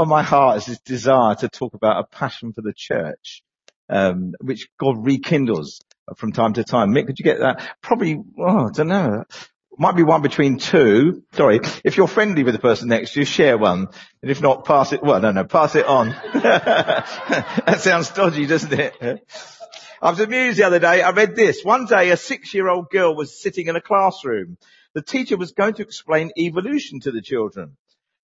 on my heart is this desire to talk about a passion for the church, um, which God rekindles from time to time. Mick, could you get that? Probably, oh, I don't know. Might be one between two. Sorry. If you're friendly with the person next to you, share one. And if not, pass it, well, no, no, pass it on. that sounds dodgy, doesn't it? I was amused the other day. I read this. One day a six-year-old girl was sitting in a classroom. The teacher was going to explain evolution to the children.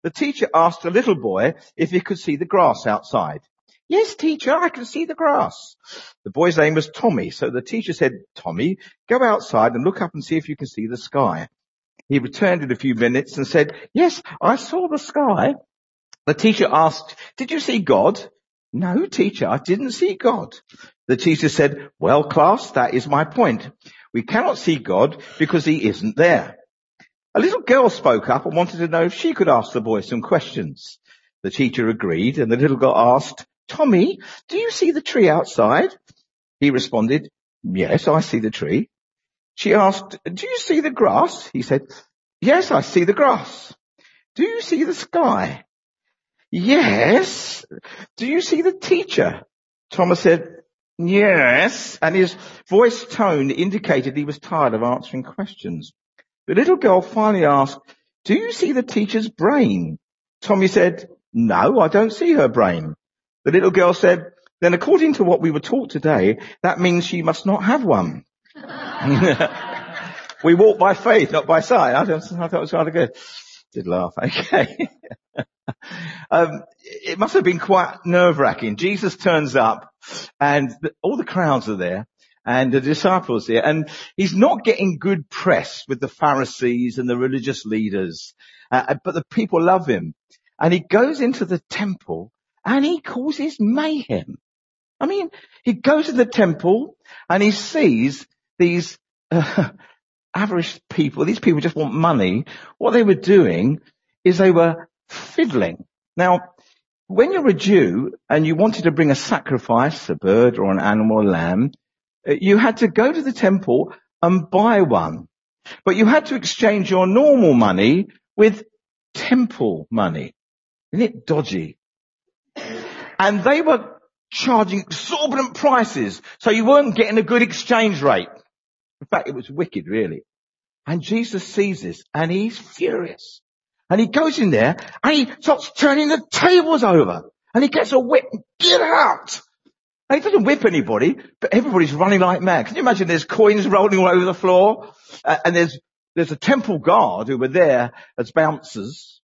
The teacher asked a little boy if he could see the grass outside. Yes, teacher, I can see the grass. The boy's name was Tommy, so the teacher said, Tommy, go outside and look up and see if you can see the sky. He returned in a few minutes and said, yes, I saw the sky. The teacher asked, did you see God? No, teacher, I didn't see God. The teacher said, well, class, that is my point. We cannot see God because he isn't there. A little girl spoke up and wanted to know if she could ask the boy some questions. The teacher agreed and the little girl asked, Tommy, do you see the tree outside? He responded, yes, I see the tree. She asked, do you see the grass? He said, yes, I see the grass. Do you see the sky? Yes. Do you see the teacher? Thomas said, yes. And his voice tone indicated he was tired of answering questions. The little girl finally asked, do you see the teacher's brain? Tommy said, no, I don't see her brain. The little girl said, then according to what we were taught today, that means she must not have one. we walk by faith, not by sight. I, thought, I thought it was rather good. Did laugh. Okay. um, it must have been quite nerve wracking. Jesus turns up and all the crowds are there and the disciples there and he's not getting good press with the Pharisees and the religious leaders. Uh, but the people love him and he goes into the temple and he causes mayhem. I mean, he goes to the temple and he sees these uh, average people, these people just want money. What they were doing is they were fiddling. Now, when you're a Jew and you wanted to bring a sacrifice, a bird or an animal, a lamb, you had to go to the temple and buy one. But you had to exchange your normal money with temple money. Isn't it dodgy? And they were charging exorbitant prices, so you weren't getting a good exchange rate. In fact, it was wicked, really. And Jesus sees this, and he's furious. And he goes in there, and he starts turning the tables over. And he gets a whip, and get out! And he doesn't whip anybody, but everybody's running like mad. Can you imagine there's coins rolling all over the floor? Uh, and there's, there's a temple guard who were there as bouncers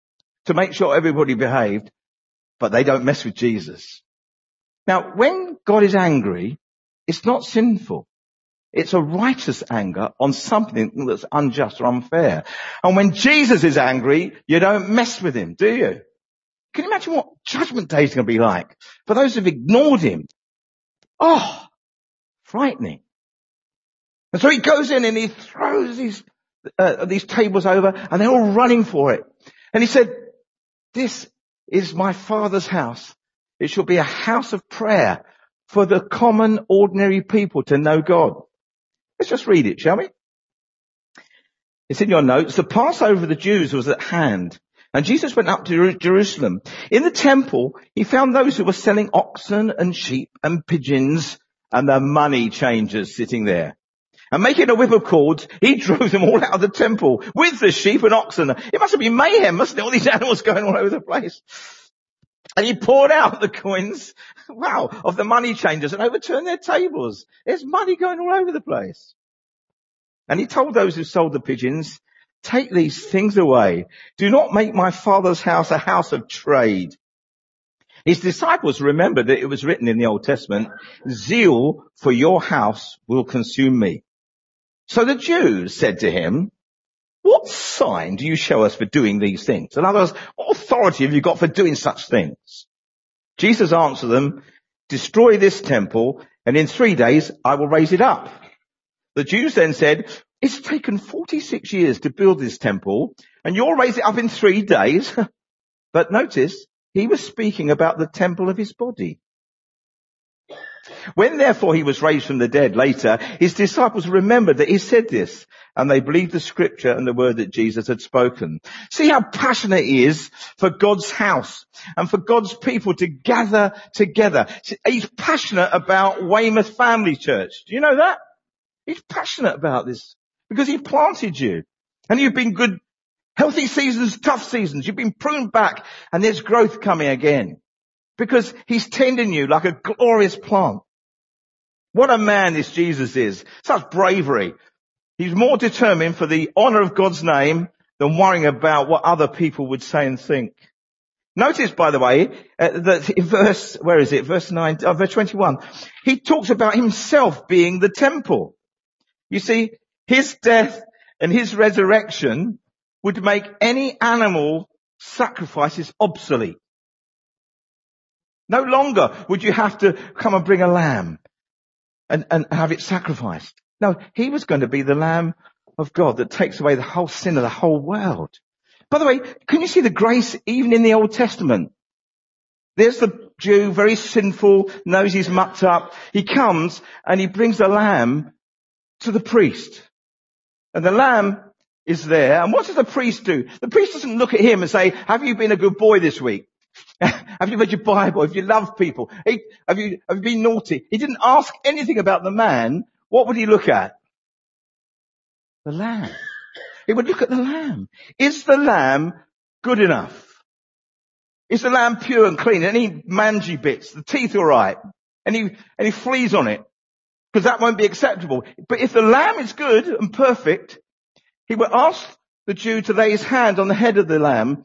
to make sure everybody behaved but they don't mess with Jesus. Now, when God is angry, it's not sinful. It's a righteous anger on something that's unjust or unfair. And when Jesus is angry, you don't mess with him, do you? Can you imagine what judgment day is going to be like for those who've ignored him? Oh, frightening. And so he goes in and he throws these, uh, these tables over and they're all running for it. And he said, this is my father's house. It shall be a house of prayer for the common ordinary people to know God. Let's just read it, shall we? It's in your notes. The Passover of the Jews was at hand. And Jesus went up to Jerusalem. In the temple, he found those who were selling oxen and sheep and pigeons and the money changers sitting there. And making a whip of cords, he drove them all out of the temple with the sheep and oxen. It must have been mayhem, mustn't it? All these animals going all over the place. And he poured out the coins, wow, of the money changers and overturned their tables. There's money going all over the place. And he told those who sold the pigeons, take these things away. Do not make my father's house a house of trade. His disciples remembered that it was written in the Old Testament, zeal for your house will consume me. So the Jews said to him, what sign do you show us for doing these things? In other words, what authority have you got for doing such things? Jesus answered them, destroy this temple and in three days I will raise it up. The Jews then said, it's taken 46 years to build this temple and you'll raise it up in three days. but notice, he was speaking about the temple of his body. When therefore he was raised from the dead later, his disciples remembered that he said this and they believed the scripture and the word that Jesus had spoken. See how passionate he is for God's house and for God's people to gather together. He's passionate about Weymouth Family Church. Do you know that? He's passionate about this because he planted you and you've been good, healthy seasons, tough seasons. You've been pruned back and there's growth coming again because he's tending you like a glorious plant. What a man this Jesus is. Such bravery. He's more determined for the honor of God's name than worrying about what other people would say and think. Notice, by the way, uh, that in verse, where is it? Verse 9, uh, verse 21. He talks about himself being the temple. You see, his death and his resurrection would make any animal sacrifices obsolete. No longer would you have to come and bring a lamb and, and have it sacrificed. No, he was going to be the lamb of God that takes away the whole sin of the whole world. By the way, can you see the grace even in the Old Testament? There's the Jew, very sinful, knows he's mucked up. He comes and he brings the lamb to the priest. And the lamb is there. And what does the priest do? The priest doesn't look at him and say, have you been a good boy this week? have you read your Bible? Have you loved people? Have you, have you been naughty? He didn't ask anything about the man. What would he look at? The lamb. He would look at the lamb. Is the lamb good enough? Is the lamb pure and clean? Any mangy bits? The teeth alright? Any, any fleas on it? Because that won't be acceptable. But if the lamb is good and perfect, he would ask the Jew to lay his hand on the head of the lamb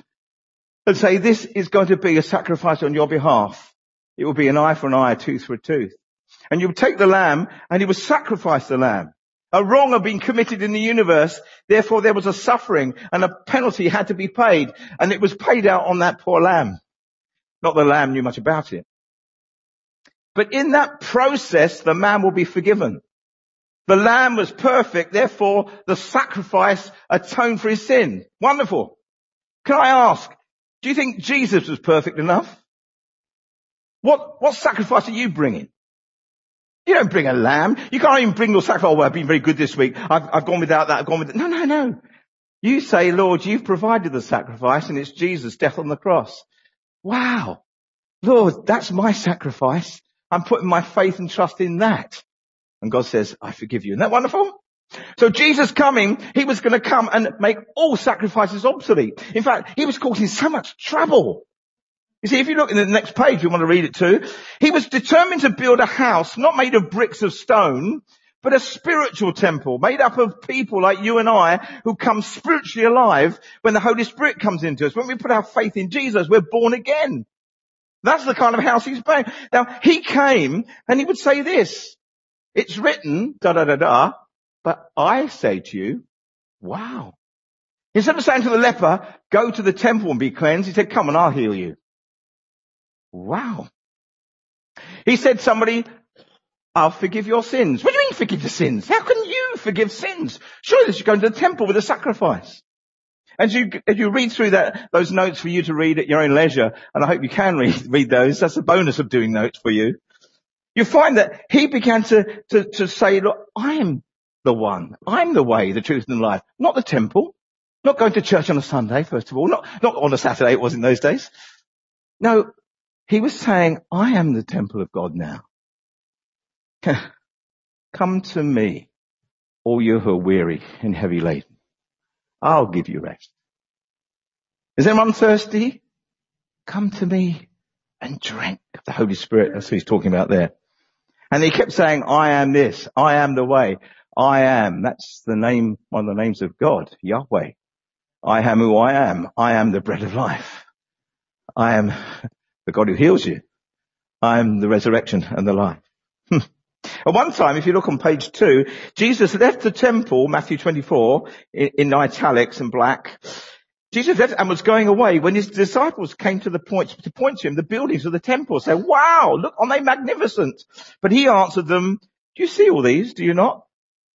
and say, this is going to be a sacrifice on your behalf. It will be an eye for an eye, a tooth for a tooth. And you would take the lamb and he would sacrifice the lamb. A wrong had been committed in the universe. Therefore there was a suffering and a penalty had to be paid and it was paid out on that poor lamb. Not the lamb knew much about it. But in that process, the man will be forgiven. The lamb was perfect, therefore the sacrifice atoned for his sin. Wonderful. Can I ask, do you think Jesus was perfect enough? What, what sacrifice are you bringing? You don't bring a lamb. You can't even bring your sacrifice. Oh, well, I've been very good this week. I've, I've gone without that. I've gone with it. No, no, no. You say, Lord, you've provided the sacrifice and it's Jesus' death on the cross. Wow. Lord, that's my sacrifice. I'm putting my faith and trust in that. And God says, I forgive you. Isn't that wonderful? So Jesus coming, he was going to come and make all sacrifices obsolete. In fact, he was causing so much trouble. You see, if you look in the next page, you want to read it too. He was determined to build a house not made of bricks of stone, but a spiritual temple made up of people like you and I who come spiritually alive when the Holy Spirit comes into us. When we put our faith in Jesus, we're born again. That's the kind of house he's building. Now, he came and he would say this. It's written, da da da da, but I say to you, wow. Instead of saying to the leper, go to the temple and be cleansed, he said, come and I'll heal you. Wow. He said somebody, I'll forgive your sins. What do you mean forgive the sins? How can you forgive sins? Surely you should go to the temple with a sacrifice. As you, as you read through that, those notes for you to read at your own leisure, and I hope you can read, read those, that's a bonus of doing notes for you. You find that he began to, to, to say, look, I am the one. I'm the way, the truth and the life. Not the temple. Not going to church on a Sunday, first of all. Not, not on a Saturday, it was in those days. No, he was saying, I am the temple of God now. Come to me, all you who are weary and heavy laden. I'll give you rest. Is anyone thirsty? Come to me and drink of the Holy Spirit. That's who he's talking about there. And he kept saying, I am this. I am the way. I am. That's the name, one of the names of God, Yahweh. I am who I am. I am the bread of life. I am the God who heals you. I am the resurrection and the life. Hmm. At one time, if you look on page two, Jesus left the temple, Matthew 24, in, in italics and black. Jesus left and was going away when his disciples came to the point, to point to him the buildings of the temple, say, wow, look, aren't they magnificent? But he answered them, do you see all these? Do you not?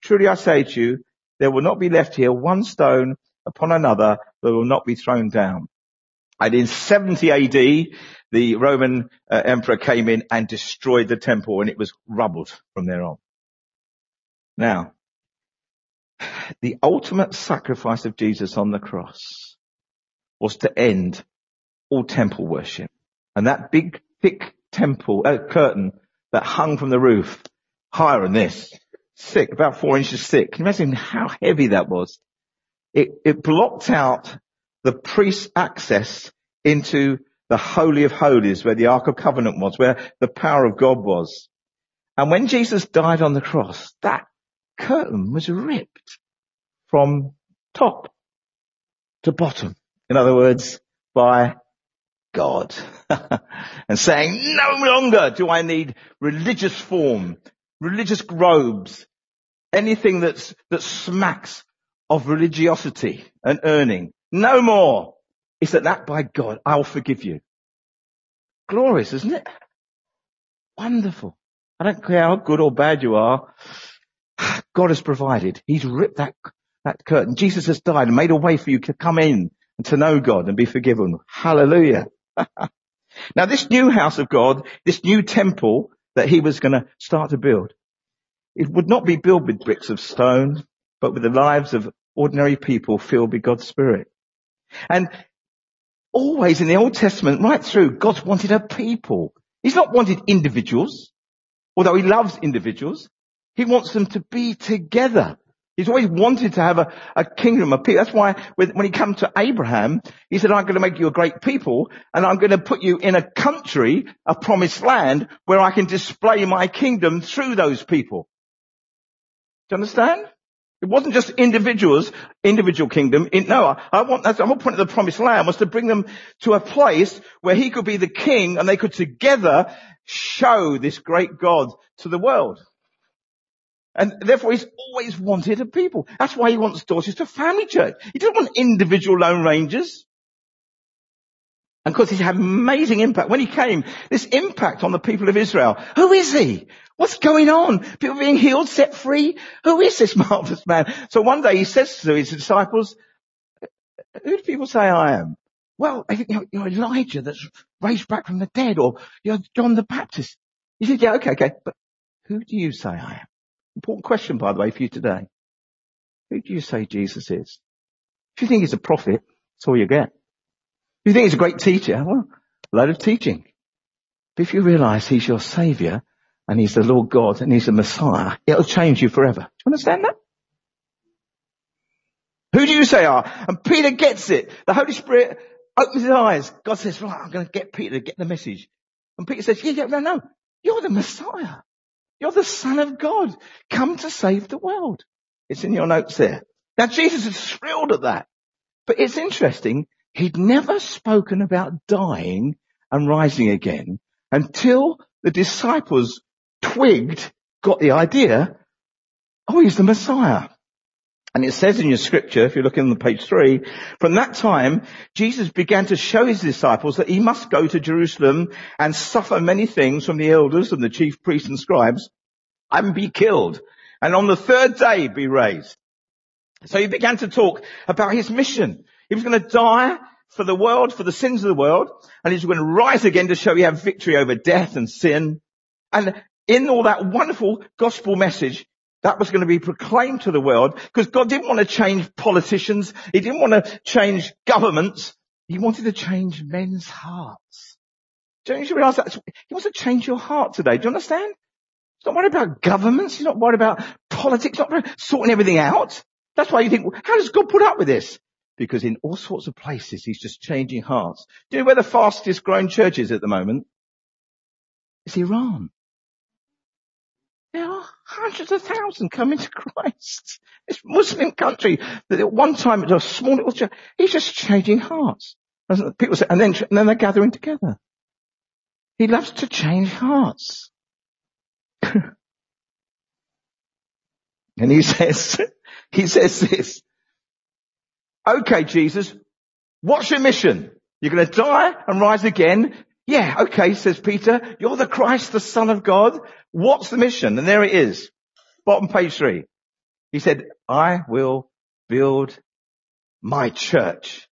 Truly I say to you, there will not be left here one stone upon another that will not be thrown down. And in 70 AD, the Roman uh, emperor came in and destroyed the temple and it was rubbled from there on. Now, the ultimate sacrifice of Jesus on the cross was to end all temple worship. And that big, thick temple, uh, curtain that hung from the roof, higher than this, thick, about four inches thick. Can you imagine how heavy that was? It, it blocked out the priest's access into the Holy of Holies where the Ark of Covenant was, where the power of God was. And when Jesus died on the cross, that curtain was ripped from top to bottom. In other words, by God. and saying, no longer do I need religious form, religious robes, anything that's, that smacks of religiosity and earning. No more. Is that that by God, I'll forgive you. Glorious, isn't it? Wonderful. I don't care how good or bad you are. God has provided. He's ripped that, that curtain. Jesus has died and made a way for you to come in and to know God and be forgiven. Hallelujah. now this new house of God, this new temple that he was going to start to build, it would not be built with bricks of stone, but with the lives of ordinary people filled with God's Spirit. And always in the Old Testament, right through, God wanted a people. He's not wanted individuals, although he loves individuals. He wants them to be together. He's always wanted to have a, a kingdom of people. That's why when he came to Abraham, he said, I'm going to make you a great people and I'm going to put you in a country, a promised land where I can display my kingdom through those people. Do you understand? It wasn't just individuals, individual kingdom. In, no, I want, that's the whole point of the promised land was to bring them to a place where he could be the king and they could together show this great God to the world. And therefore he's always wanted a people. That's why he wants Dorchester family church. He doesn't want individual lone rangers. And of course he's had amazing impact. When he came, this impact on the people of Israel. Who is he? What's going on? People being healed, set free? Who is this marvelous man? So one day he says to his disciples, who do people say I am? Well, I think you're Elijah that's raised back from the dead or you're John the Baptist. He said, yeah, okay, okay, but who do you say I am? Important question, by the way, for you today. Who do you say Jesus is? If you think he's a prophet, that's all you get. You think he's a great teacher, well, a load of teaching. But if you realize he's your savior and he's the Lord God and he's the Messiah, it'll change you forever. Do you understand that? Who do you say are? And Peter gets it. The Holy Spirit opens his eyes. God says, right, I'm going to get Peter to get the message. And Peter says, yeah, yeah, no, no, you're the Messiah. You're the son of God, come to save the world. It's in your notes there. Now Jesus is thrilled at that. But it's interesting, he'd never spoken about dying and rising again until the disciples twigged, got the idea, oh, he's the Messiah. And it says in your scripture, if you're looking on page three, from that time, Jesus began to show his disciples that he must go to Jerusalem and suffer many things from the elders and the chief priests and scribes and be killed. And on the third day be raised. So he began to talk about his mission. He was going to die for the world, for the sins of the world, and he's going to rise again to show he had victory over death and sin. And in all that wonderful gospel message, that was going to be proclaimed to the world because God didn't want to change politicians. He didn't want to change governments. He wanted to change men's hearts. Don't you realize that? He wants to change your heart today. Do you understand? He's not worried about governments. He's not worried about politics. He's not sorting everything out. That's why you think, how does God put up with this? Because in all sorts of places, he's just changing hearts. Do you know where the fastest growing church is at the moment? It's Iran. There are hundreds of thousands coming to Christ. This Muslim country that at one time it was a small little church. He's just changing hearts. People say, and then, and then they're gathering together. He loves to change hearts. and he says, he says this, okay, Jesus, what's your mission? You're going to die and rise again. Yeah, okay, says Peter, you're the Christ, the son of God. What's the mission? And there it is. Bottom page three. He said, I will build my church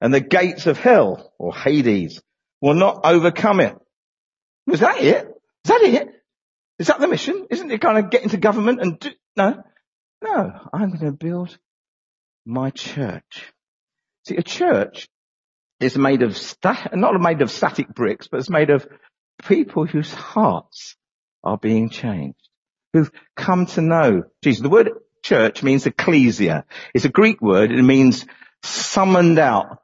and the gates of hell or Hades will not overcome it. Was that it? Is that it? Is that the mission? Isn't it kind of get into government and do, no? No, I'm going to build my church. See, a church is made of, not made of static bricks, but it's made of people whose hearts are being changed, who've come to know Jesus. The word church means ecclesia. It's a Greek word. It means summoned out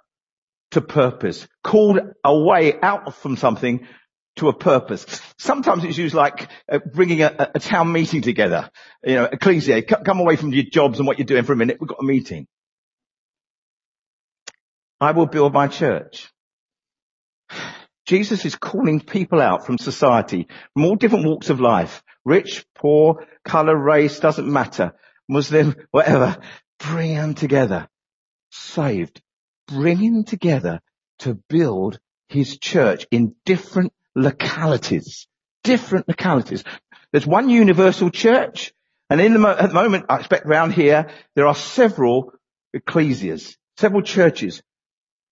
to purpose, called away out from something to a purpose. Sometimes it's used like uh, bringing a, a, town meeting together. You know, ecclesia, come away from your jobs and what you're doing for a minute. We've got a meeting. I will build my church. Jesus is calling people out from society, from all different walks of life. Rich, poor, color, race, doesn't matter. Muslim, whatever. Bring them together. Saved. Bring them together to build his church in different localities. Different localities. There's one universal church, and in the, at the moment, I expect around here, there are several ecclesias, several churches,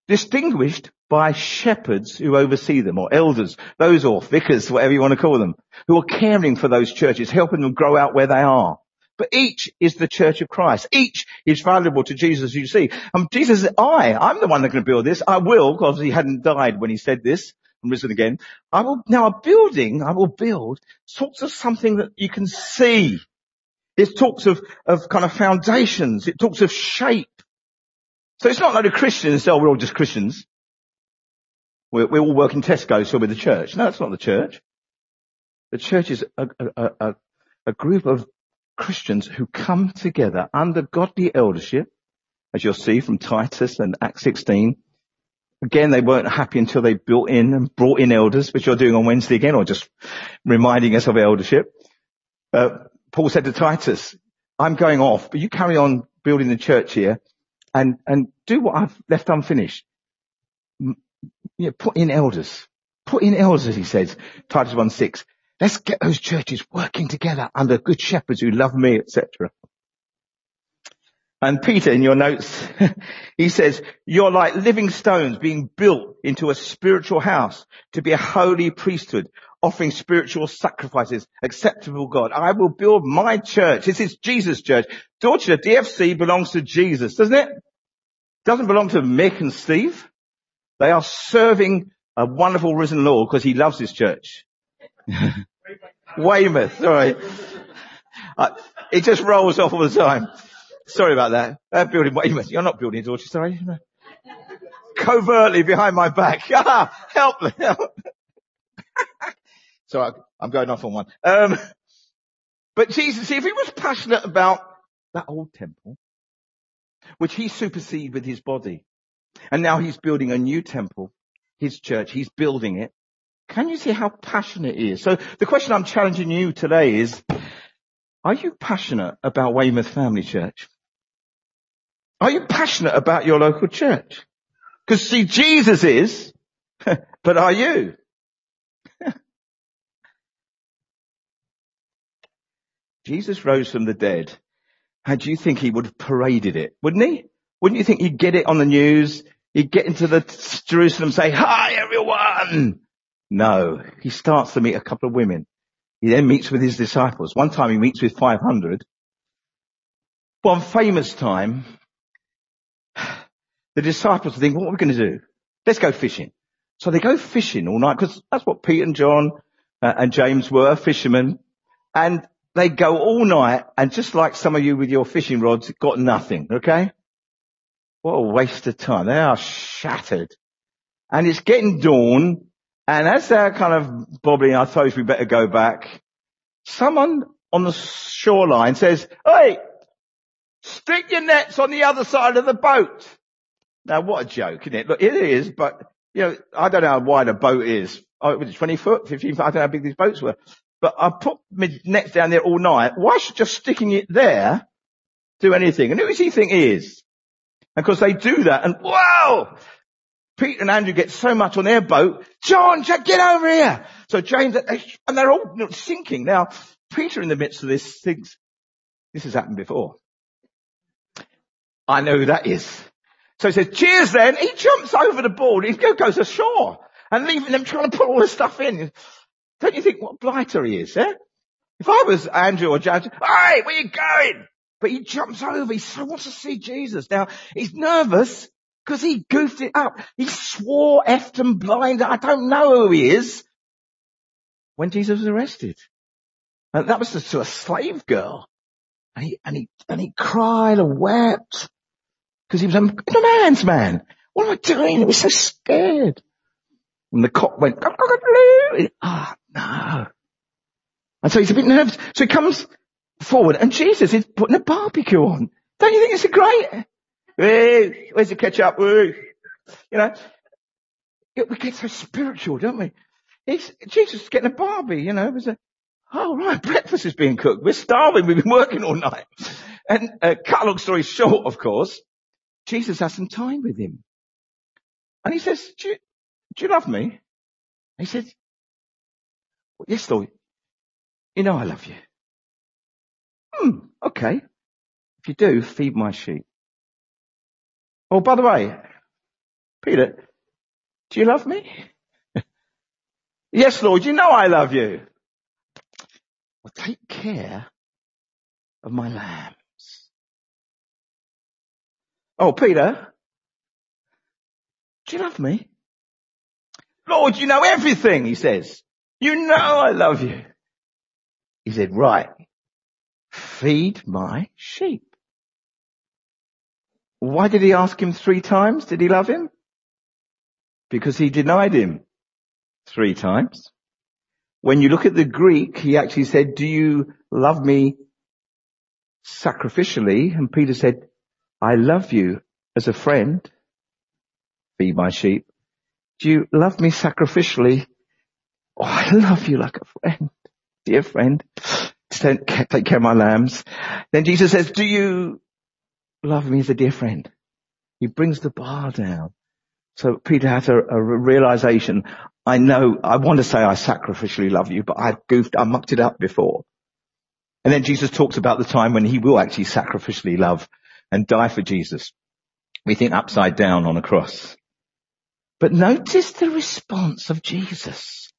distinguished by shepherds who oversee them, or elders, those or vicars, whatever you want to call them, who are caring for those churches, helping them grow out where they are. But each is the church of Christ. Each is valuable to Jesus, you see. And Jesus said, I, I'm the one that can build this. I will, because he hadn't died when he said this and risen again. I will, now a building, I will build, talks of something that you can see. It talks of, of kind of foundations. It talks of shape. So it's not like the Christians say, oh, we're all just Christians. We're, we all work in Tesco, so we're the church. No, it's not the church. The church is a, a, a, a group of Christians who come together under godly eldership, as you'll see from Titus and Acts 16, Again, they weren't happy until they built in and brought in elders, which you're doing on Wednesday again, or just reminding us of eldership. Uh, Paul said to Titus, I'm going off, but you carry on building the church here and, and do what I've left unfinished. You put in elders. Put in elders, he says, Titus 1 6. Let's get those churches working together under good shepherds who love me, etc. And Peter, in your notes, he says, you're like living stones being built into a spiritual house to be a holy priesthood, offering spiritual sacrifices acceptable God. I will build my church. This is Jesus' church. Dorchester DFC belongs to Jesus, doesn't it? Doesn't belong to Mick and Steve. They are serving a wonderful risen Lord because he loves his church. Weymouth, sorry. Uh, it just rolls off all the time. Sorry about that. Uh, building what you're not building Dorchester, sorry. Covertly behind my back. Ah, help me. so I'm going off on one. Um, but Jesus, see, if he was passionate about that old temple, which he superseded with his body, and now he's building a new temple, his church, he's building it. Can you see how passionate he is? So the question I'm challenging you today is, are you passionate about Weymouth Family Church? Are you passionate about your local church? Because see, Jesus is, but are you? Jesus rose from the dead. How do you think he would have paraded it? Wouldn't he? Wouldn't you think he'd get it on the news? He'd get into the Jerusalem say, hi everyone! No. He starts to meet a couple of women. He then meets with his disciples. One time he meets with 500. One famous time, the disciples think, what are we going to do? Let's go fishing. So they go fishing all night because that's what Pete and John uh, and James were, fishermen. And they go all night and just like some of you with your fishing rods, got nothing, okay? What a waste of time. They are shattered. And it's getting dawn. And as they're kind of bobbing, I suppose we better go back. Someone on the shoreline says, hey, stick your nets on the other side of the boat. Now what a joke, isn't it? Look, it is, but you know, I don't know how wide a boat is. Oh, was it 20 foot, 15 foot? I don't know how big these boats were. But I put my nets down there all night. Why should just sticking it there do anything? And who does he think he is? And because they do that and wow! Pete and Andrew get so much on their boat. John, Jack, get over here. So James, and they're all sinking. Now, Peter in the midst of this thinks, this has happened before. I know who that is. So he says, cheers then. He jumps over the board. He goes ashore. and leaving them trying to put all the stuff in. Don't you think what blighter he is, eh? If I was Andrew or Judge, hey, where you going? But he jumps over. He so wants to see Jesus. Now, he's nervous because he goofed it up. He swore, effed and blind. I don't know who he is. When Jesus was arrested. And that was to a slave girl. And he, and he, and he cried and wept because he was a, man's man. What am I doing? He was so scared. And the cop went, ah, oh, no. And so he's a bit nervous. So he comes forward and Jesus is putting a barbecue on. Don't you think it's a great? Where's the ketchup? You know, we get so spiritual, don't we? It's, Jesus is getting a barbie, you know. It was a, oh right, breakfast is being cooked. We're starving. We've been working all night. And uh, cut a long story short, of course, Jesus has some time with him. And he says, do you, do you love me? he says, well, yes, Lord. You know I love you. Hmm, okay. If you do, feed my sheep. Oh, by the way, Peter, do you love me? yes, Lord, you know I love you. Well, take care of my lambs. Oh, Peter, do you love me? Lord, you know everything, he says. You know I love you. He said, right, feed my sheep. Why did he ask him three times? Did he love him? Because he denied him three times. When you look at the Greek, he actually said, do you love me sacrificially? And Peter said, I love you as a friend. Be my sheep. Do you love me sacrificially? Oh, I love you like a friend, dear friend. Take care of my lambs. Then Jesus says, do you love me as a dear friend? He brings the bar down. So Peter has a, a realization. I know, I want to say I sacrificially love you, but I've goofed, I mucked it up before. And then Jesus talks about the time when he will actually sacrificially love and die for Jesus. We think upside down on a cross. But notice the response of Jesus.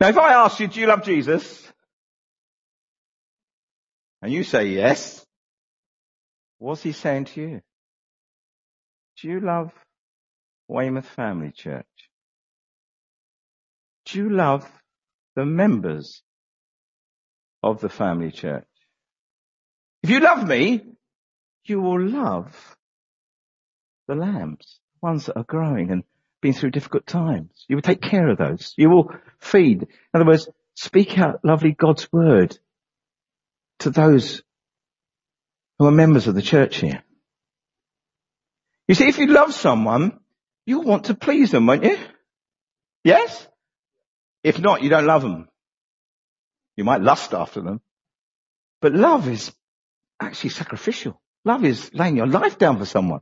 Now if I ask you, do you love Jesus? And you say yes. What's he saying to you? Do you love Weymouth Family Church? Do you love the members of the family church? If you love me, you will love the lambs, ones that are growing and been through difficult times. You will take care of those. You will feed. In other words, speak out lovely God's word to those who are members of the church here. You see, if you love someone, you want to please them, won't you? Yes? If not, you don't love them. You might lust after them. But love is actually sacrificial. Love is laying your life down for someone.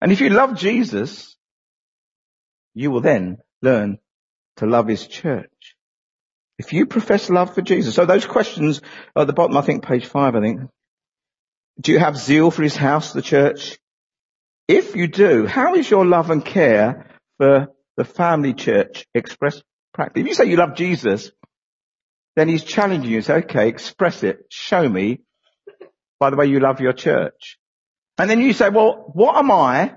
And if you love Jesus, you will then learn to love his church. If you profess love for Jesus, so those questions at the bottom, I think page five, I think. Do you have zeal for his house, the church? If you do, how is your love and care for the family church expressed practically? If you say you love Jesus, then he's challenging you. Say, okay, express it. Show me by the way you love your church. And then you say, well, what am I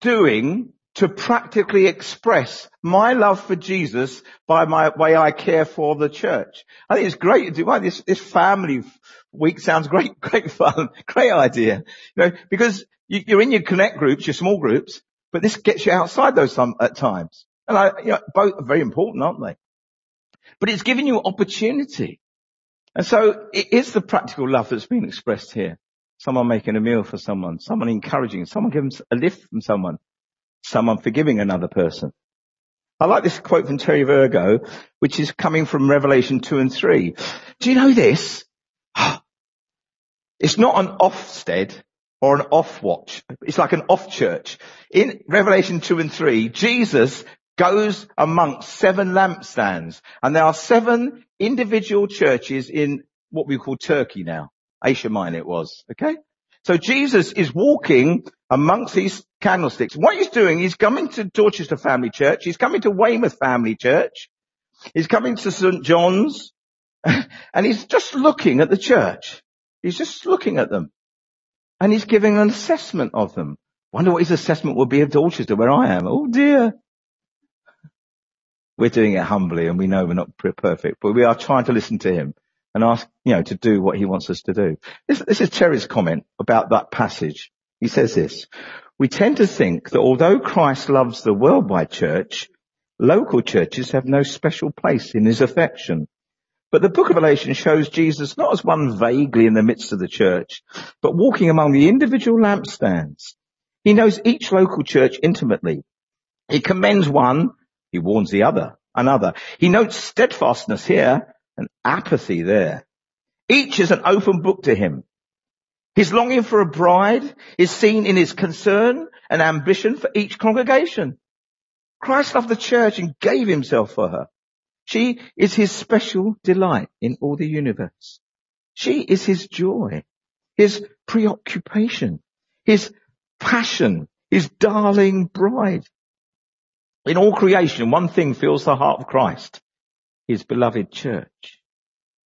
doing to practically express my love for Jesus by my way I care for the church. I think it's great to do well, this, this family week sounds great, great fun, great idea. You know, because you, are in your connect groups, your small groups, but this gets you outside those some, at times. And I, you know, both are very important, aren't they? But it's giving you opportunity. And so it is the practical love that's being expressed here. Someone making a meal for someone, someone encouraging, someone giving a lift from someone, someone forgiving another person. I like this quote from Terry Virgo, which is coming from Revelation 2 and 3. Do you know this? It's not an Ofsted or an Ofwat. It's like an off church. In Revelation 2 and 3, Jesus goes amongst seven lampstands and there are seven individual churches in what we call Turkey now. Asia Minor it was. Okay? So Jesus is walking amongst these candlesticks. What he's doing, he's coming to Dorchester Family Church. He's coming to Weymouth Family Church. He's coming to St. John's and he's just looking at the church. He's just looking at them and he's giving an assessment of them. Wonder what his assessment would be of Dorchester where I am. Oh dear. We're doing it humbly and we know we're not perfect, but we are trying to listen to him and ask, you know, to do what he wants us to do. This, this is Terry's comment about that passage. He says this, we tend to think that although Christ loves the worldwide church, local churches have no special place in his affection. But the book of Revelation shows Jesus not as one vaguely in the midst of the church, but walking among the individual lampstands. He knows each local church intimately. He commends one, he warns the other, another. He notes steadfastness here and apathy there. Each is an open book to him. His longing for a bride is seen in his concern and ambition for each congregation. Christ loved the church and gave himself for her. She is his special delight in all the universe. She is his joy, his preoccupation, his passion, his darling bride. In all creation, one thing fills the heart of Christ, his beloved church.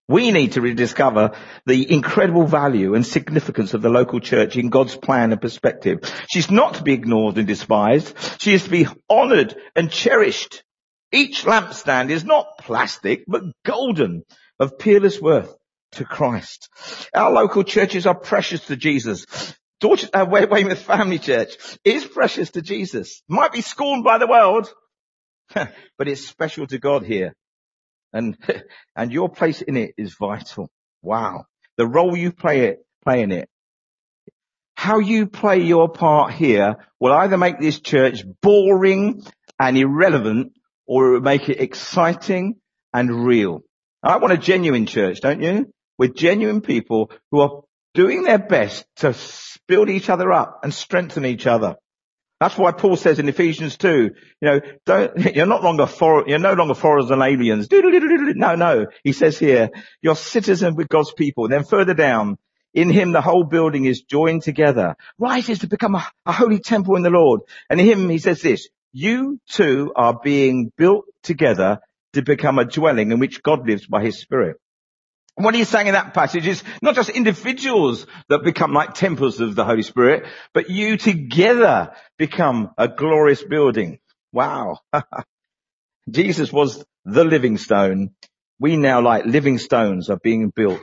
We need to rediscover the incredible value and significance of the local church in God's plan and perspective. She's not to be ignored and despised. She is to be honored and cherished. Each lampstand is not plastic, but golden of peerless worth to Christ. Our local churches are precious to Jesus. Dorchester, uh, Weymouth Family Church is precious to Jesus. Might be scorned by the world, but it's special to God here. And, and your place in it is vital. Wow. The role you play it, play in it. How you play your part here will either make this church boring and irrelevant or it will make it exciting and real. I want a genuine church, don't you? With genuine people who are doing their best to build each other up and strengthen each other. That's why Paul says in Ephesians 2, you know, don't, you're not longer for, you're no longer foreigners and aliens. No, no. He says here, you're citizen with God's people. And then further down, in him the whole building is joined together, rises to become a, a holy temple in the Lord. And in him he says this, you two are being built together to become a dwelling in which God lives by his spirit. What he's saying in that passage is not just individuals that become like temples of the Holy Spirit, but you together become a glorious building. Wow. Jesus was the living stone. We now like living stones are being built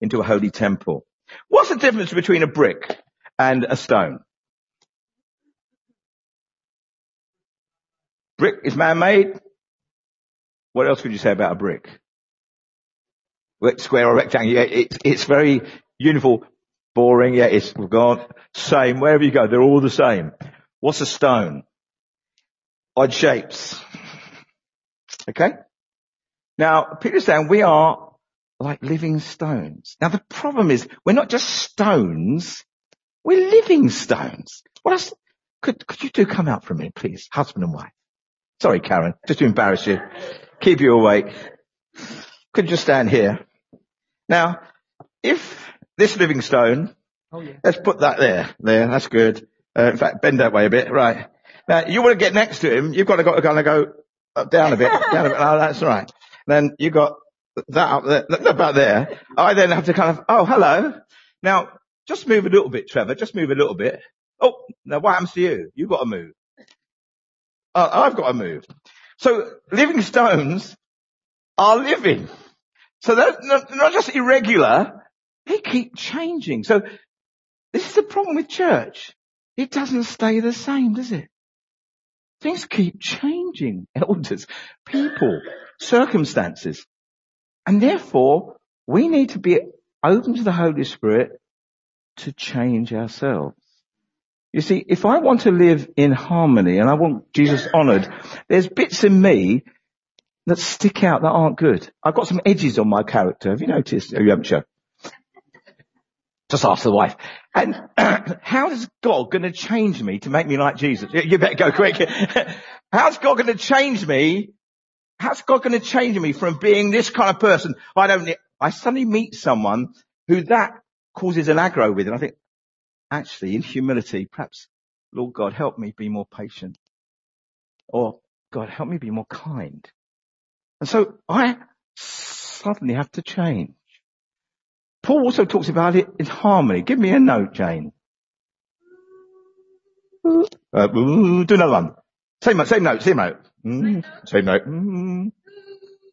into a holy temple. What's the difference between a brick and a stone? Brick is man-made. What else could you say about a brick? Square or rectangle. Yeah, it's, it's very uniform, boring. Yeah, it's oh God, same. Wherever you go, they're all the same. What's a stone? Odd shapes. Okay? Now, Peter's saying we are like living stones. Now the problem is we're not just stones, we're living stones. What else? Could, could you two come out for a minute, please? Husband and wife. Sorry, Karen, just to embarrass you. Keep you awake. Could you stand here? Now, if this living stone, oh, yeah. let's put that there, there, that's good. Uh, in fact, bend that way a bit, right. Now, you want to get next to him, you've got to, got to kind of go up, down a bit, down a bit, oh, that's right. Then you got that up there, about there. I then have to kind of, oh, hello. Now, just move a little bit, Trevor, just move a little bit. Oh, now what happens to you? You've got to move. Uh, I've got to move. So living stones are living. So they're not, just irregular, they keep changing. So this is the problem with church. It doesn't stay the same, does it? Things keep changing. Elders, people, circumstances. And therefore, we need to be open to the Holy Spirit to change ourselves. You see, if I want to live in harmony and I want Jesus honored, there's bits in me that stick out that aren't good. I've got some edges on my character. Have you noticed? Oh, you haven't. Just ask the wife. And how is God going to change me to make me like Jesus? You better go quick. How's God going to change me? How's God going to change me from being this kind of person? I don't, I suddenly meet someone who that causes an aggro with and I think, actually in humility, perhaps, Lord God, help me be more patient. Or God, help me be more kind. And so I suddenly have to change. Paul also talks about it in harmony. Give me a note, Jane. Uh, do another one. Same, same note, same note. Mm, same note. Mm.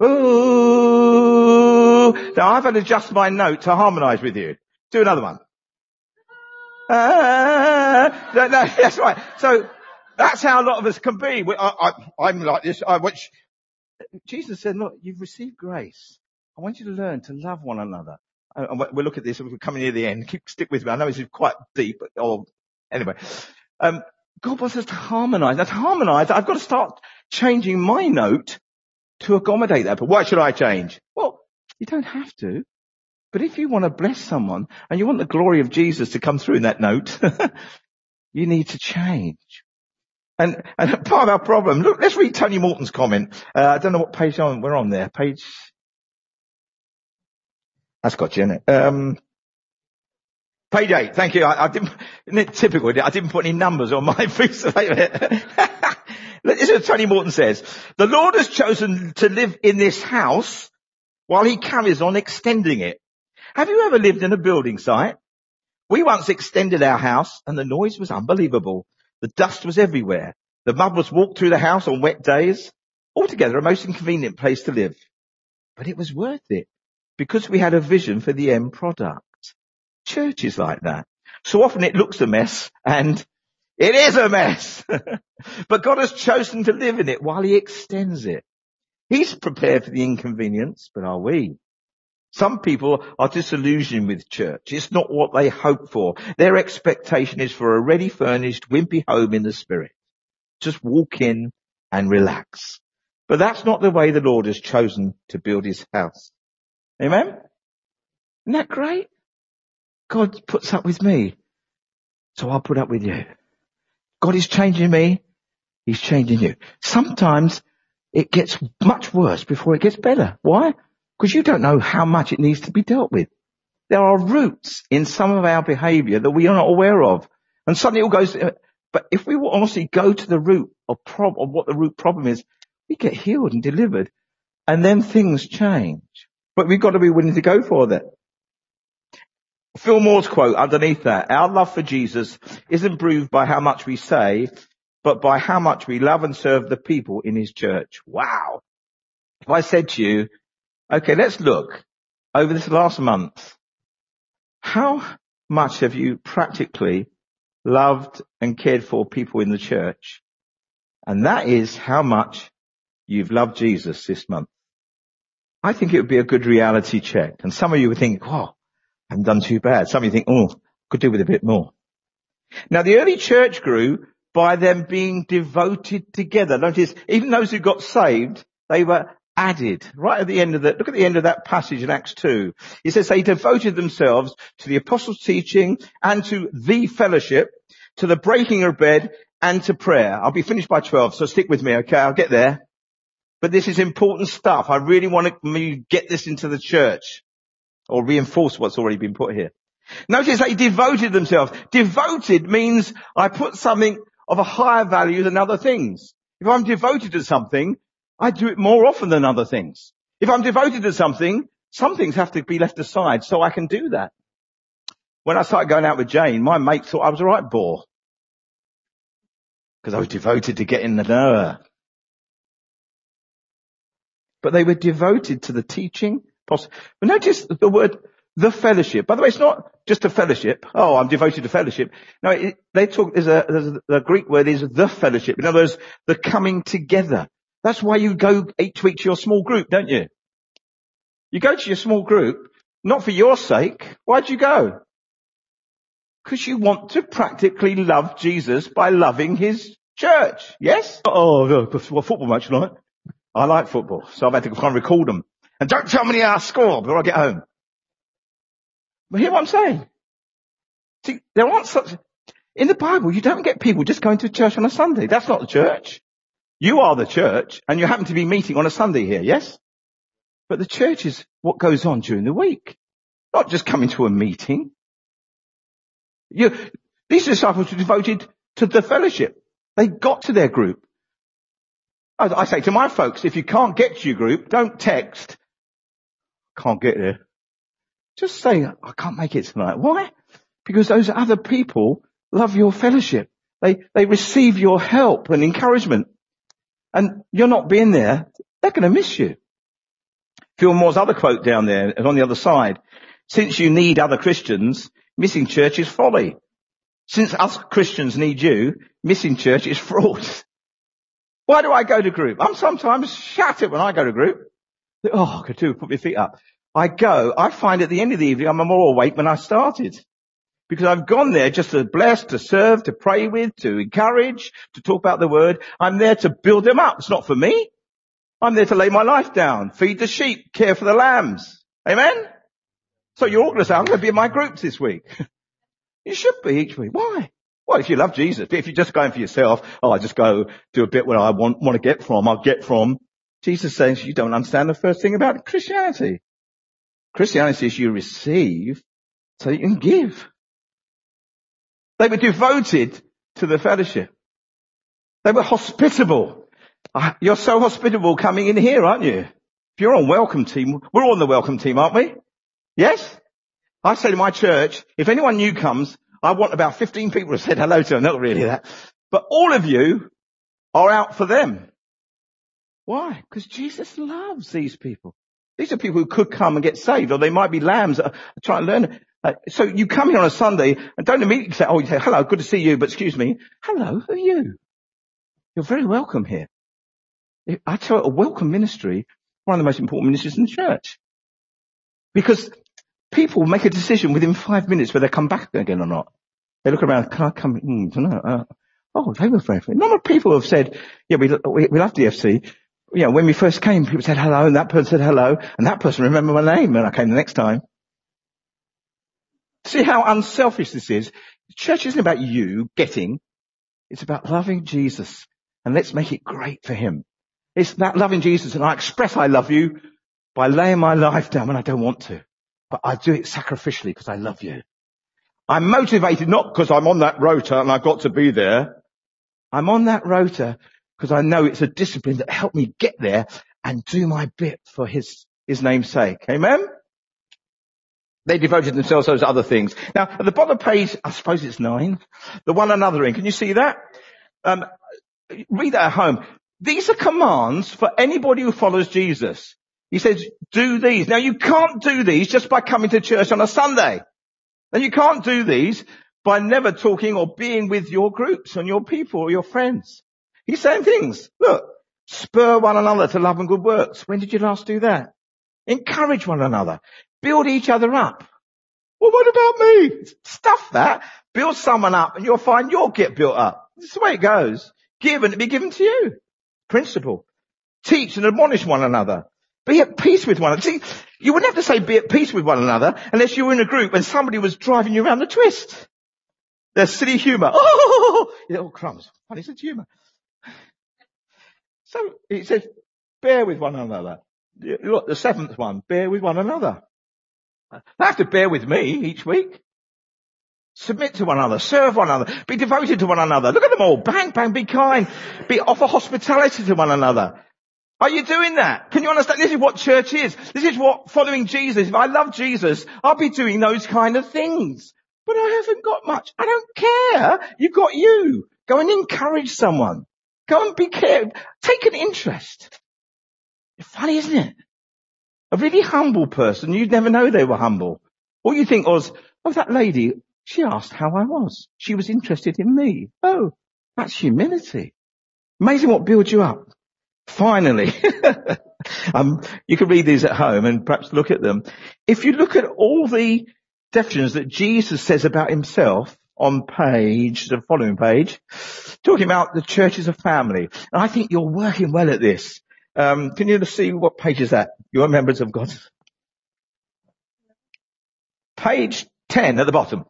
Ooh. Now I've had to adjust my note to harmonise with you. Do another one. Ah, no, no, that's right. So that's how a lot of us can be. I, am like this. I, which Jesus said, look, you've received grace. I want you to learn to love one another. And we'll look at this. We're coming near the end. Keep stick with me. I know this is quite deep, but oh, anyway. Um, God wants us to harmonize. Now to harmonize, I've got to start changing my note to accommodate that. But why should I change? Well, you don't have to. But if you want to bless someone and you want the glory of Jesus to come through in that note, you need to change. And, and part of our problem, look, let's read Tony Morton's comment. Uh, I don't know what page on, we're on there. Page, that's got you in it. Um, page eight. Thank you. I, I didn't, isn't it typical? I didn't put any numbers on my piece of paper. this is what Tony Morton says. The Lord has chosen to live in this house while he carries on extending it. Have you ever lived in a building site? We once extended our house and the noise was unbelievable. The dust was everywhere. The mud was walked through the house on wet days. Altogether a most inconvenient place to live. But it was worth it because we had a vision for the end product. Church is like that. So often it looks a mess and it is a mess. but God has chosen to live in it while he extends it. He's prepared for the inconvenience, but are we? Some people are disillusioned with church. It's not what they hope for. Their expectation is for a ready furnished, Wimpey home in the spirit. Just walk in and relax. But that's not the way the Lord has chosen to build his house. Amen? Isn't that great? God puts up with me. So I'll put up with you. God is changing me. He's changing you. Sometimes it gets much worse before it gets better. Why? Because you don't know how much it needs to be dealt with. There are roots in some of our behavior that we are not aware of. And suddenly it all goes, uh, but if we will honestly go to the root of, prob- of what the root problem is, we get healed and delivered and then things change. But we've got to be willing to go for that. Phil Moore's quote underneath that, our love for Jesus isn't proved by how much we say, but by how much we love and serve the people in his church. Wow. If I said to you, Okay, let's look over this last month. How much have you practically loved and cared for people in the church? And that is how much you've loved Jesus this month. I think it would be a good reality check. And some of you would think, oh, I haven't done too bad. Some of you think, oh, could do with a bit more. Now the early church grew by them being devoted together. Notice, even those who got saved, they were added right at the end of that, look at the end of that passage in Acts 2. It says they devoted themselves to the apostles' teaching and to the fellowship, to the breaking of bread and to prayer. I'll be finished by 12, so stick with me, okay? I'll get there. But this is important stuff. I really want to get this into the church or reinforce what's already been put here. Notice they devoted themselves. Devoted means I put something of a higher value than other things. If I'm devoted to something, I do it more often than other things. If I'm devoted to something, some things have to be left aside so I can do that. When I started going out with Jane, my mate thought I was a right bore. Because I was devoted to getting to know. But they were devoted to the teaching. But notice the word the fellowship. By the way, it's not just a fellowship. Oh, I'm devoted to fellowship. No, it, they talk, there's a, there's a, the Greek word is the fellowship. In other words, the coming together. That's why you go each week to your small group, don't you? You go to your small group, not for your sake. Why'd you go? Because you want to practically love Jesus by loving his church. Yes? Oh, well, football match tonight. I like football, so I've had to kind of record them. And don't tell me our score before I get home. But hear what I'm saying? See, there aren't such, in the Bible, you don't get people just going to church on a Sunday. That's not the church. You are the church and you happen to be meeting on a Sunday here, yes? But the church is what goes on during the week. Not just coming to a meeting. You, These disciples were devoted to the fellowship. They got to their group. I, I say to my folks, if you can't get to your group, don't text. Can't get there. Just say, I can't make it tonight. Why? Because those other people love your fellowship. They, they receive your help and encouragement. And you're not being there, they're going to miss you. Phil Moore's other quote down there on the other side. Since you need other Christians, missing church is folly. Since us Christians need you, missing church is fraud. Why do I go to group? I'm sometimes shattered when I go to group. Oh, I could do, put my feet up. I go, I find at the end of the evening I'm more awake than I started. Because I've gone there just to bless, to serve, to pray with, to encourage, to talk about the word. I'm there to build them up. It's not for me. I'm there to lay my life down, feed the sheep, care for the lambs. Amen? So you're all going to say, I'm going to be in my groups this week. you should be each week. Why? Well, if you love Jesus, if you're just going for yourself, oh, I just go do a bit where I want, want to get from, I'll get from. Jesus says you don't understand the first thing about Christianity. Christianity is you receive so you can give. They were devoted to the fellowship. They were hospitable. Ah, you're so hospitable coming in here, aren't you? If you're on welcome team, we're on the welcome team, aren't we? Yes? I say to my church, if anyone new comes, I want about 15 people to say hello to them. Not really that. But all of you are out for them. Why? Because Jesus loves these people. These are people who could come and get saved, or they might be lambs trying to learn. Uh, so you come here on a Sunday and don't immediately say, oh, you say, hello, good to see you, but excuse me. Hello, who are you? You're very welcome here. I tell you, a welcome ministry, one of the most important ministries in the church. Because people make a decision within five minutes whether they come back again or not. They look around, can I come in? No, uh, oh, they were very, a number of people have said, yeah, we, we, we love DFC. You know, when we first came, people said hello and that person said hello and that person remembered my name when I came the next time. See how unselfish this is? The church isn't about you getting. It's about loving Jesus and let's make it great for him. It's that loving Jesus and I express I love you by laying my life down when I don't want to but I do it sacrificially because I love you. I'm motivated not because I'm on that rota and I've got to be there. I'm on that rota because I know it's a discipline that helped me get there and do my bit for his, his name's sake. Amen? They devoted themselves to those other things. Now, at the bottom of page, I suppose it's nine, the one another in. Can you see that? Um, read that at home. These are commands for anybody who follows Jesus. He says, do these. Now you can't do these just by coming to church on a Sunday. And you can't do these by never talking or being with your groups and your people or your friends. He's saying things. Look, spur one another to love and good works. When did you last do that? Encourage one another. Build each other up. Well, what about me? Stuff that. Build someone up and you'll find you'll get built up. This is the way it goes. Give and it be given to you. Principle. Teach and admonish one another. Be at peace with one another. See, you wouldn't have to say be at peace with one another unless you were in a group and somebody was driving you around the twist. Their silly humour. Oh, little crumbs. Funny sense of humour. So it says, bear with one another. Look, the seventh one, bear with one another. They have to bear with me each week. Submit to one another, serve one another, be devoted to one another. Look at them all. Bang, bang, be kind. Be offer hospitality to one another. Are you doing that? Can you understand? This is what church is. This is what following Jesus. If I love Jesus, I'll be doing those kind of things. But I haven't got much. I don't care. You've got you. Go and encourage someone. Go and be care. Take an interest. It's funny, isn't it? A really humble person, you'd never know they were humble. All you think was, oh, that lady, she asked how I was. She was interested in me. Oh, that's humility. Amazing what builds you up. Finally, um, you can read these at home and perhaps look at them. If you look at all the definitions that Jesus says about himself on page, the following page, talking about the church as a family, and I think you're working well at this. Um, can you see what page is that? You're members of God. Page 10 at the bottom.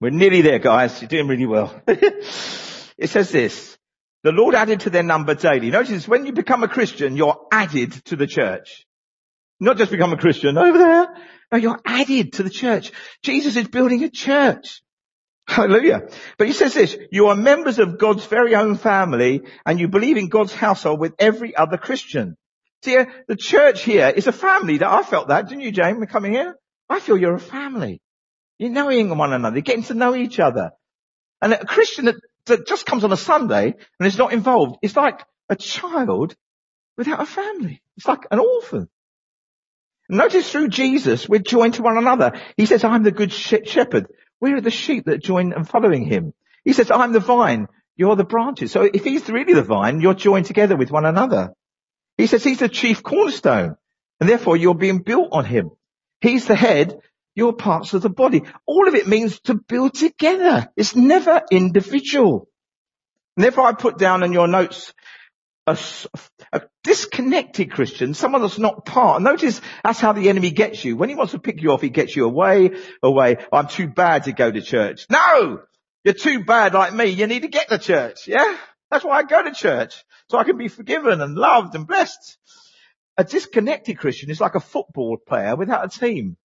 We're nearly there, guys. You're doing really well. it says this. The Lord added to their number daily. Notice when you become a Christian, you're added to the church. Not just become a Christian over there. No, you're added to the church. Jesus is building a church. Hallelujah. But he says this, you are members of God's very own family and you believe in God's household with every other Christian. See, uh, the church here is a family that I felt that, didn't you, James, coming here? I feel you're a family. You're knowing one another, you're getting to know each other. And a Christian that, that just comes on a Sunday and is not involved is like a child without a family. It's like an orphan. Notice through Jesus, we're joined to one another. He says, I'm the good shepherd. Where are the sheep that join and following him? He says, I'm the vine. You're the branches. So if he's really the vine, you're joined together with one another. He says he's the chief cornerstone and therefore you're being built on him. He's the head. You're parts of the body. All of it means to build together. It's never individual. And therefore I put down in your notes a, a, disconnected Christian, someone that's not part. Notice that's how the enemy gets you. When he wants to pick you off, he gets you away, away. I'm too bad to go to church. No! You're too bad like me. You need to get to church. Yeah? That's why I go to church. So I can be forgiven and loved and blessed. A disconnected Christian is like a football player without a team.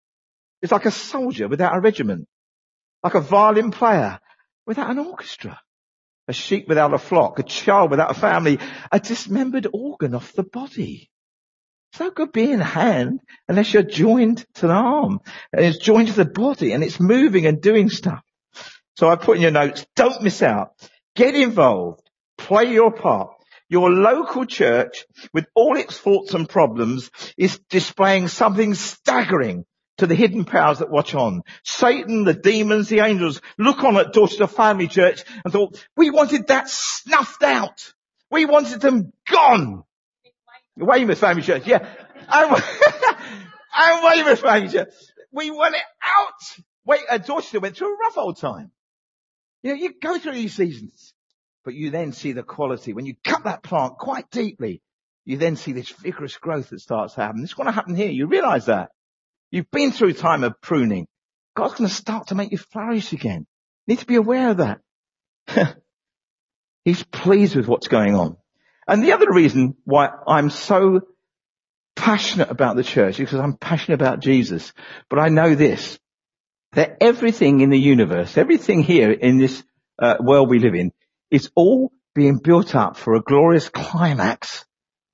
It's like a soldier without a regiment. Like a violin player without an orchestra a sheep without a flock, a child without a family, a dismembered organ off the body. It's no good being hand unless you're joined to the arm and it's joined to the body and it's moving and doing stuff. So I put in your notes, don't miss out. Get involved. Play your part. Your local church, with all its faults and problems, is displaying something staggering to the hidden powers that watch on. Satan, the demons, the angels look on at Dorchester Family Church and thought, we wanted that snuffed out. We wanted them gone. Weymouth Family Church, yeah. And, and Weymouth Family Church. We want it out. Wait, uh, Dorchester went through a rough old time. You know, you go through these seasons, but you then see the quality. When you cut that plant quite deeply, you then see this vigorous growth that starts to happen. It's going to happen here. You realize that. You've been through time of pruning. God's going to start to make you flourish again. You need to be aware of that. He's pleased with what's going on. And the other reason why I'm so passionate about the church is because I'm passionate about Jesus. But I know this, that everything in the universe, everything here in this uh, world we live in, is all being built up for a glorious climax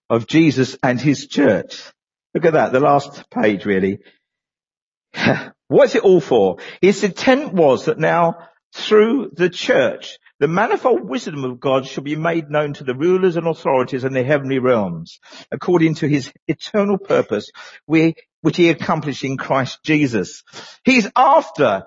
of Jesus and his church. Look at that, the last page really. What's it all for? His intent was that now through the church, the manifold wisdom of God shall be made known to the rulers and authorities in the heavenly realms, according to his eternal purpose, which he accomplished in Christ Jesus. He's after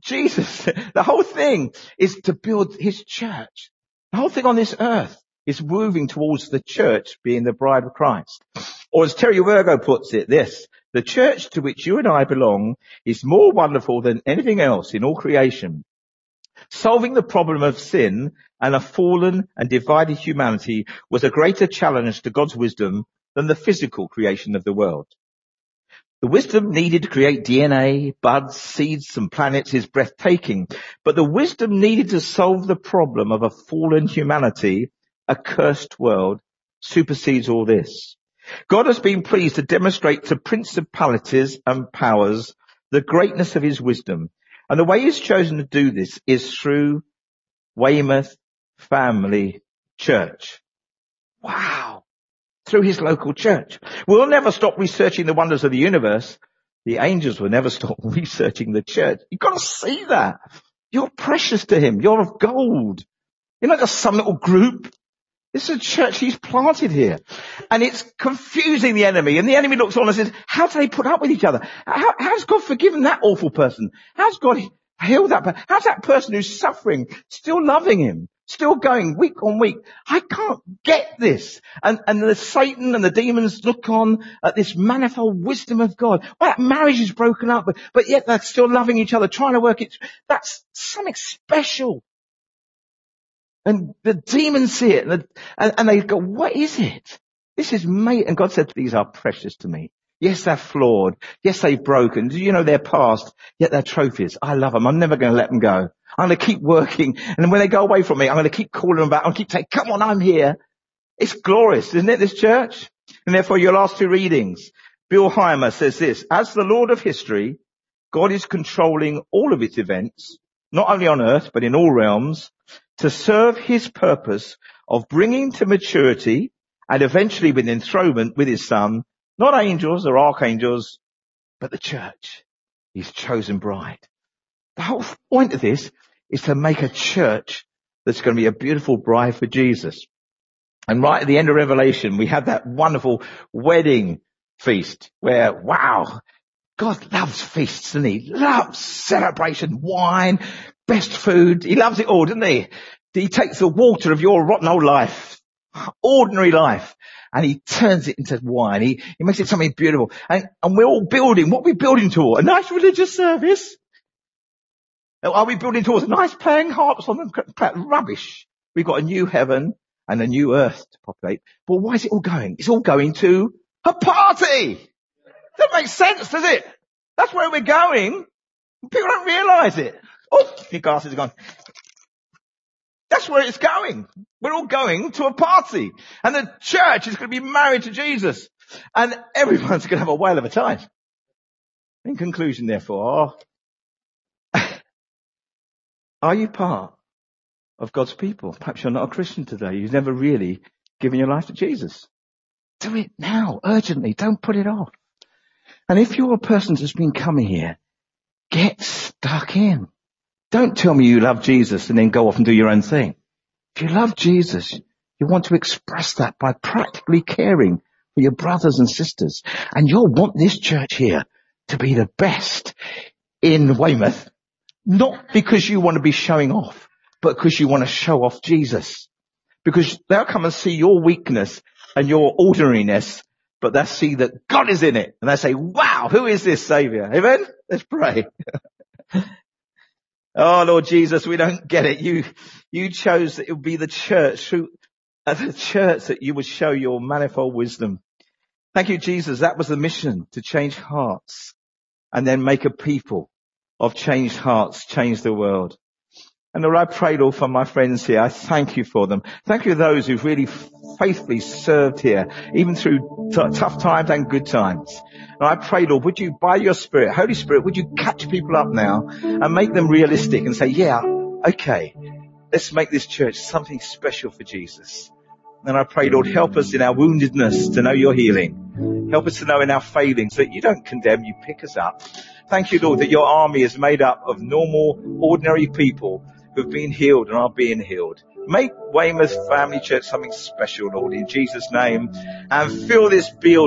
Jesus. The whole thing is to build his church. The whole thing on this earth is moving towards the church being the bride of Christ. Or as Terry Virgo puts it, this, the church to which you and I belong is more wonderful than anything else in all creation. Solving the problem of sin and a fallen and divided humanity was a greater challenge to God's wisdom than the physical creation of the world. The wisdom needed to create DNA, buds, seeds and planets is breathtaking, but the wisdom needed to solve the problem of a fallen humanity, a cursed world, supersedes all this. God has been pleased to demonstrate to principalities and powers the greatness of his wisdom. And the way he's chosen to do this is through Weymouth Family Church. Wow. Through his local church. We'll never stop researching the wonders of the universe. The angels will never stop researching the church. You've got to see that. You're precious to him. You're of gold. You're not just some little group. This is a church he's planted here. And it's confusing the enemy. And the enemy looks on and says, how do they put up with each other? How, how's God forgiven that awful person? How's God healed that person? How's that person who's suffering still loving him? Still going week on week. I can't get this. And, and the Satan and the demons look on at this manifold wisdom of God. Well, that marriage is broken up, but, but yet they're still loving each other, trying to work it. That's something special. And the demons see it and, and, and they go, what is it? This is mate. And God said, these are precious to me. Yes, they're flawed. Yes, they've broken. Do you know they're past? Yet they're trophies. I love them. I'm never going to let them go. I'm going to keep working. And when they go away from me, I'm going to keep calling them back. I'll keep saying, come on, I'm here. It's glorious, isn't it, this church? And therefore your last two readings. Billheimer says this, as the Lord of history, God is controlling all of its events not only on earth, but in all realms, to serve his purpose of bringing to maturity and eventually with enthronement with his son, not angels or archangels, but the church, his chosen bride. The whole point of this is to make a church that's going to be a beautiful bride for Jesus. And right at the end of Revelation, we have that wonderful wedding feast where, wow, God loves feasts, doesn't he? Loves celebration, wine, best food. He loves it all, doesn't he? He takes the water of your rotten old life, ordinary life, and he turns it into wine. He, he makes it something beautiful. And, and we're all building, what are we building toward? A nice religious service? Are we building towards a nice playing harps on the rubbish? We've got a new heaven and a new earth to populate. But why is it all going? It's all going to a party! That makes sense, does it? That's where we're going. People don't realise it. Oh, your glasses are gone. That's where it's going. We're all going to a party. And the church is going to be married to Jesus. And everyone's going to have a whale of a time. In conclusion, therefore, are you part of God's people? Perhaps you're not a Christian today. You've never really given your life to Jesus. Do it now, urgently. Don't put it off. And if you're a person that's been coming here, get stuck in. Don't tell me you love Jesus and then go off and do your own thing. If you love Jesus, you want to express that by practically caring for your brothers and sisters. And you'll want this church here to be the best in Weymouth. Not because you want to be showing off, but because you want to show off Jesus. Because they'll come and see your weakness and your ordinariness but they see that God is in it and they say, wow, who is this savior? Amen? Let's pray. oh Lord Jesus, we don't get it. You, you chose that it would be the church through uh, the church that you would show your manifold wisdom. Thank you, Jesus. That was the mission to change hearts and then make a people of changed hearts, change the world. And Lord, I pray, for my friends here. I thank you for them. Thank you to those who've really faithfully served here, even through t- tough times and good times. And I pray, Lord, would you, by your Spirit, Holy Spirit, would you catch people up now and make them realistic and say, yeah, okay, let's make this church something special for Jesus. And I pray, Lord, help us in our woundedness to know your healing. Help us to know in our failings that you don't condemn, you pick us up. Thank you, Lord, that your army is made up of normal, ordinary people who've been healed and are being healed. Make Weymouth Family Church something special, Lord, in Jesus' name, and fill this building